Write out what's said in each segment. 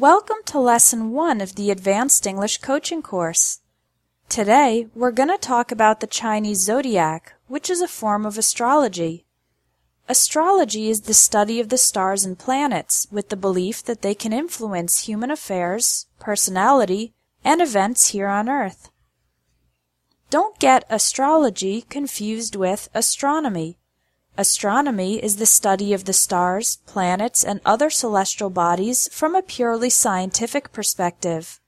Welcome to Lesson 1 of the Advanced English Coaching course. Today, we're going to talk about the Chinese zodiac, which is a form of astrology. Astrology is the study of the stars and planets with the belief that they can influence human affairs, personality, and events here on Earth. Don't get astrology confused with astronomy. Astronomy is the study of the stars, planets, and other celestial bodies from a purely scientific perspective.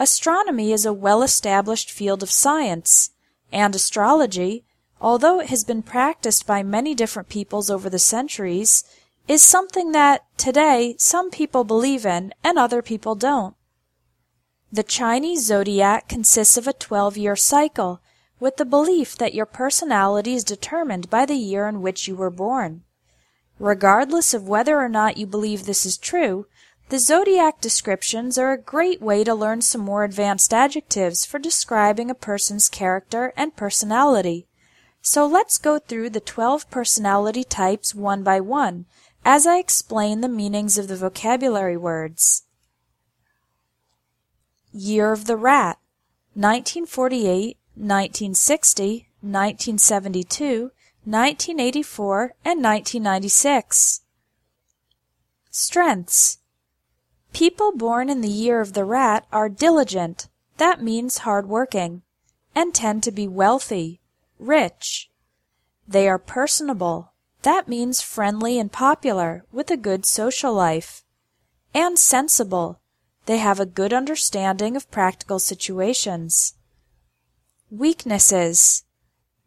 Astronomy is a well-established field of science, and astrology, although it has been practiced by many different peoples over the centuries, is something that, today, some people believe in and other people don't. The Chinese zodiac consists of a 12-year cycle with the belief that your personality is determined by the year in which you were born. Regardless of whether or not you believe this is true, the zodiac descriptions are a great way to learn some more advanced adjectives for describing a person's character and personality. So let's go through the 12 personality types one by one as I explain the meanings of the vocabulary words. Year of the Rat 1948 1960, 1972, 1984, and 1996. Strengths People born in the year of the rat are diligent, that means hard-working, and tend to be wealthy, rich. They are personable, that means friendly and popular, with a good social life. And sensible, they have a good understanding of practical situations. Weaknesses.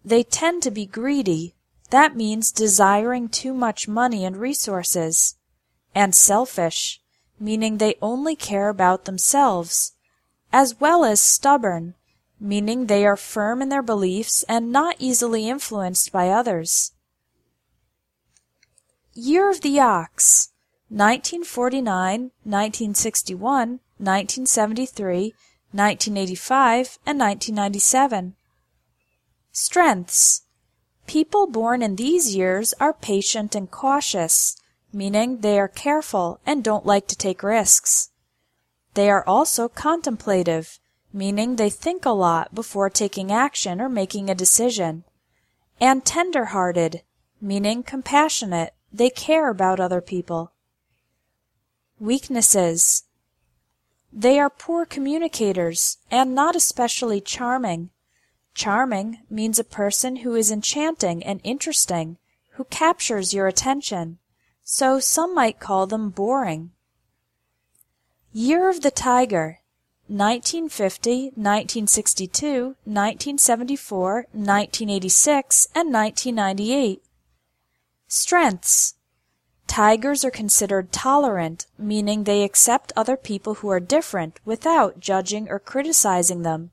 They tend to be greedy. That means desiring too much money and resources. And selfish, meaning they only care about themselves. As well as stubborn, meaning they are firm in their beliefs and not easily influenced by others. Year of the Ox 1949, 1961, 1973, 1985, and 1997. Strengths People born in these years are patient and cautious, meaning they are careful and don't like to take risks. They are also contemplative, meaning they think a lot before taking action or making a decision. And tender-hearted, meaning compassionate, they care about other people. Weaknesses they are poor communicators, and not especially charming. Charming means a person who is enchanting and interesting, who captures your attention, so some might call them boring. Year of the Tiger 1950, 1962, 1974, 1986, and 1998. Strengths Tigers are considered tolerant, meaning they accept other people who are different without judging or criticizing them,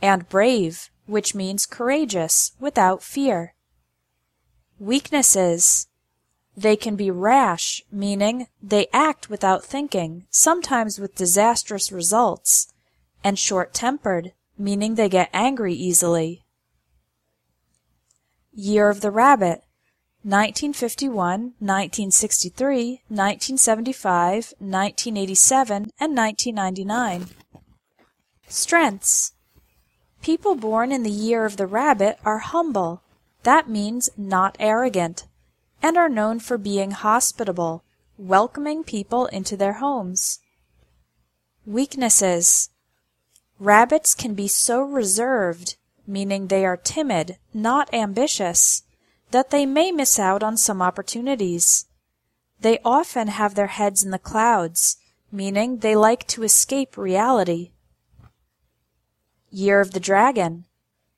and brave, which means courageous, without fear. Weaknesses They can be rash, meaning they act without thinking, sometimes with disastrous results, and short-tempered, meaning they get angry easily. Year of the Rabbit 1951, 1963, 1975, 1987, and 1999. Strengths People born in the year of the rabbit are humble, that means not arrogant, and are known for being hospitable, welcoming people into their homes. Weaknesses Rabbits can be so reserved, meaning they are timid, not ambitious that they may miss out on some opportunities. They often have their heads in the clouds, meaning they like to escape reality. Year of the Dragon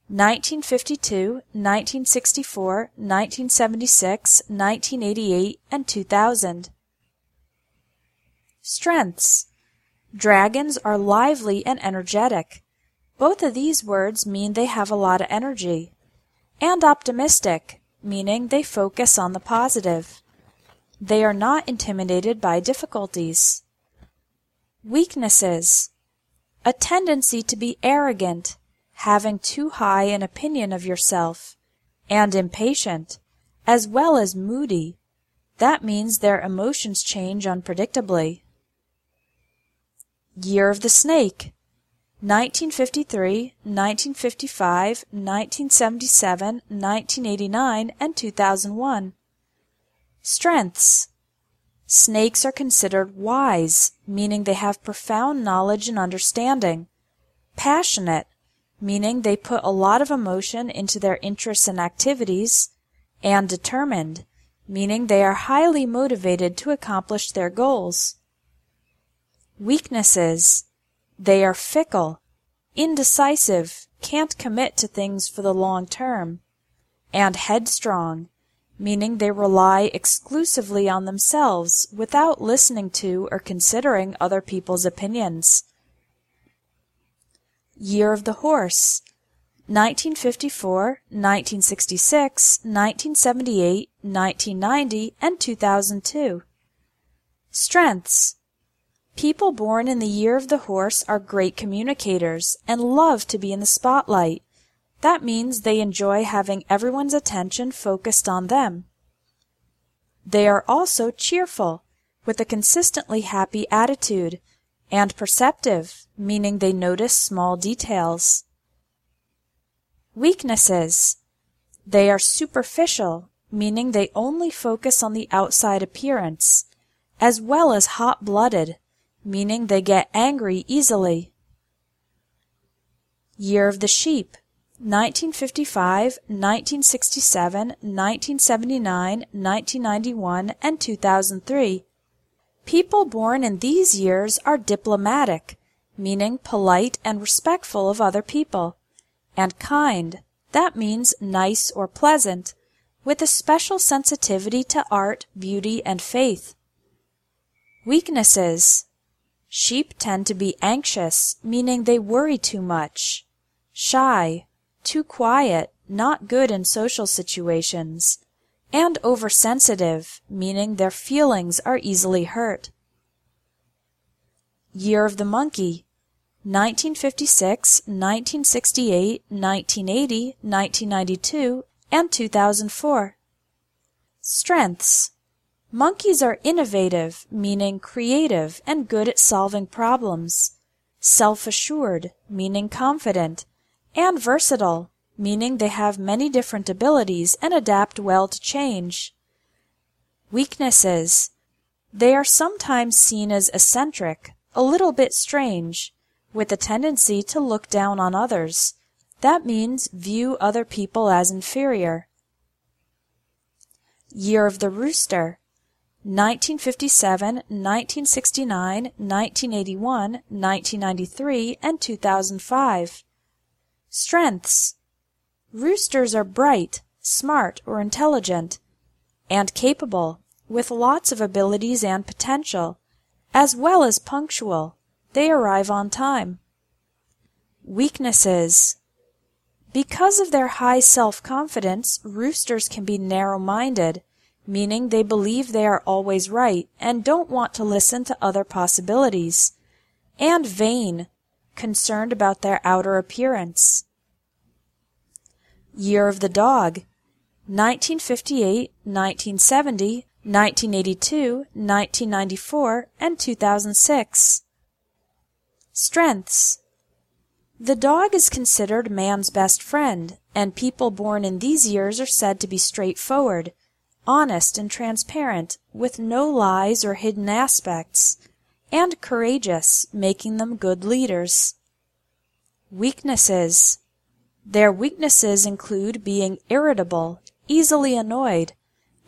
1952, 1964, 1976, 1988, and 2000. Strengths Dragons are lively and energetic. Both of these words mean they have a lot of energy. And optimistic, meaning they focus on the positive. They are not intimidated by difficulties. Weaknesses A tendency to be arrogant, having too high an opinion of yourself, and impatient, as well as moody. That means their emotions change unpredictably. Year of the Snake 1953, 1955, 1977, 1989, and 2001. Strengths Snakes are considered wise, meaning they have profound knowledge and understanding. Passionate, meaning they put a lot of emotion into their interests and activities. And determined, meaning they are highly motivated to accomplish their goals. Weaknesses. They are fickle, indecisive, can't commit to things for the long term, and headstrong, meaning they rely exclusively on themselves without listening to or considering other people's opinions. Year of the Horse 1954, 1966, 1978, 1990, and 2002. Strengths People born in the year of the horse are great communicators and love to be in the spotlight. That means they enjoy having everyone's attention focused on them. They are also cheerful, with a consistently happy attitude, and perceptive, meaning they notice small details. Weaknesses. They are superficial, meaning they only focus on the outside appearance, as well as hot-blooded, meaning they get angry easily. Year of the Sheep 1955, 1967, 1979, 1991, and 2003. People born in these years are diplomatic, meaning polite and respectful of other people and kind, that means nice or pleasant, with a special sensitivity to art, beauty, and faith. Weaknesses Sheep tend to be anxious, meaning they worry too much, shy, too quiet, not good in social situations, and oversensitive, meaning their feelings are easily hurt. Year of the Monkey 1956, 1968, 1980, 1992, and 2004. Strengths Monkeys are innovative, meaning creative and good at solving problems, self-assured, meaning confident, and versatile, meaning they have many different abilities and adapt well to change. Weaknesses They are sometimes seen as eccentric, a little bit strange, with a tendency to look down on others. That means view other people as inferior. Year of the Rooster 1957, 1969, 1981, 1993, and 2005. Strengths Roosters are bright, smart, or intelligent, and capable, with lots of abilities and potential, as well as punctual. They arrive on time. Weaknesses Because of their high self-confidence, roosters can be narrow-minded, meaning they believe they are always right and don't want to listen to other possibilities, and vain, concerned about their outer appearance. Year of the Dog 1958, 1970, 1982, 1994, and 2006. Strengths The dog is considered man's best friend, and people born in these years are said to be straightforward, honest and transparent, with no lies or hidden aspects, and courageous, making them good leaders. Weaknesses Their weaknesses include being irritable, easily annoyed,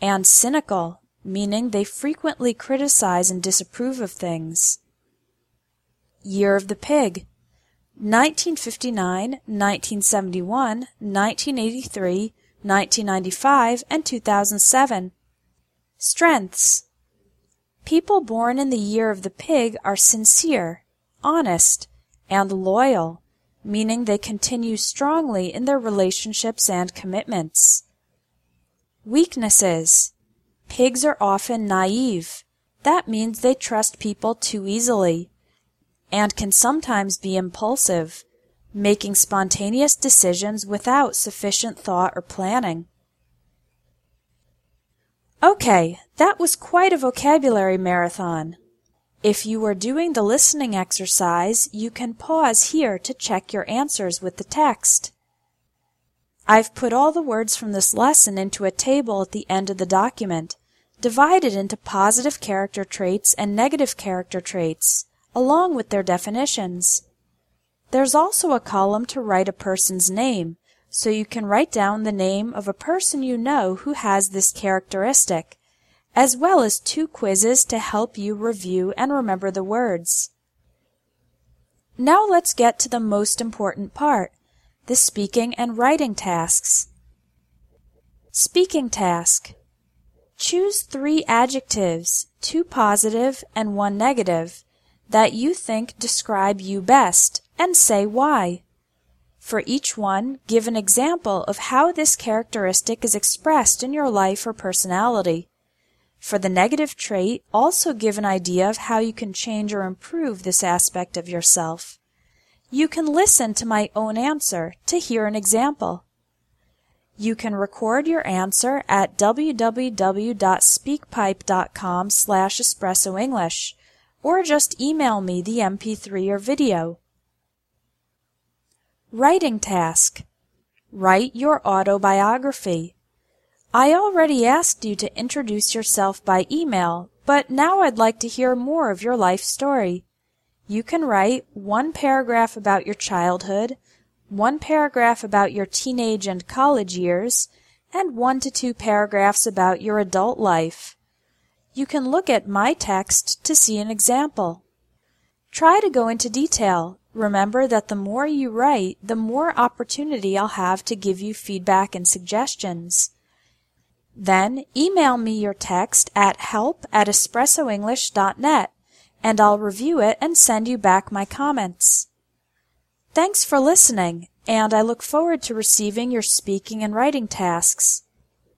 and cynical, meaning they frequently criticize and disapprove of things. Year of the Pig 1959, 1971, 1983, 1995, and 2007. Strengths People born in the year of the pig are sincere, honest, and loyal, meaning they continue strongly in their relationships and commitments. Weaknesses Pigs are often naive. That means they trust people too easily and can sometimes be impulsive, making spontaneous decisions without sufficient thought or planning. Okay, that was quite a vocabulary marathon. If you are doing the listening exercise, you can pause here to check your answers with the text. I've put all the words from this lesson into a table at the end of the document, divided into positive character traits and negative character traits, along with their definitions. There's also a column to write a person's name, so you can write down the name of a person you know who has this characteristic, as well as two quizzes to help you review and remember the words. Now let's get to the most important part, the speaking and writing tasks. Speaking task. Choose three adjectives, two positive and one negative, that you think describe you best, and say why. For each one, give an example of how this characteristic is expressed in your life or personality. For the negative trait, also give an idea of how you can change or improve this aspect of yourself. You can listen to my own answer to hear an example. You can record your answer at www.speakpipe.com slash espressoenglish or just email me the MP3 or video. Writing task. Write your autobiography. I already asked you to introduce yourself by email, but now I'd like to hear more of your life story. You can write one paragraph about your childhood, one paragraph about your teenage and college years, and one to two paragraphs about your adult life. You can look at my text to see an example. Try to go into detail. Remember that the more you write, the more opportunity I'll have to give you feedback and suggestions. Then email me your text at help at espressoenglish.net and I'll review it and send you back my comments. Thanks for listening, and I look forward to receiving your speaking and writing tasks.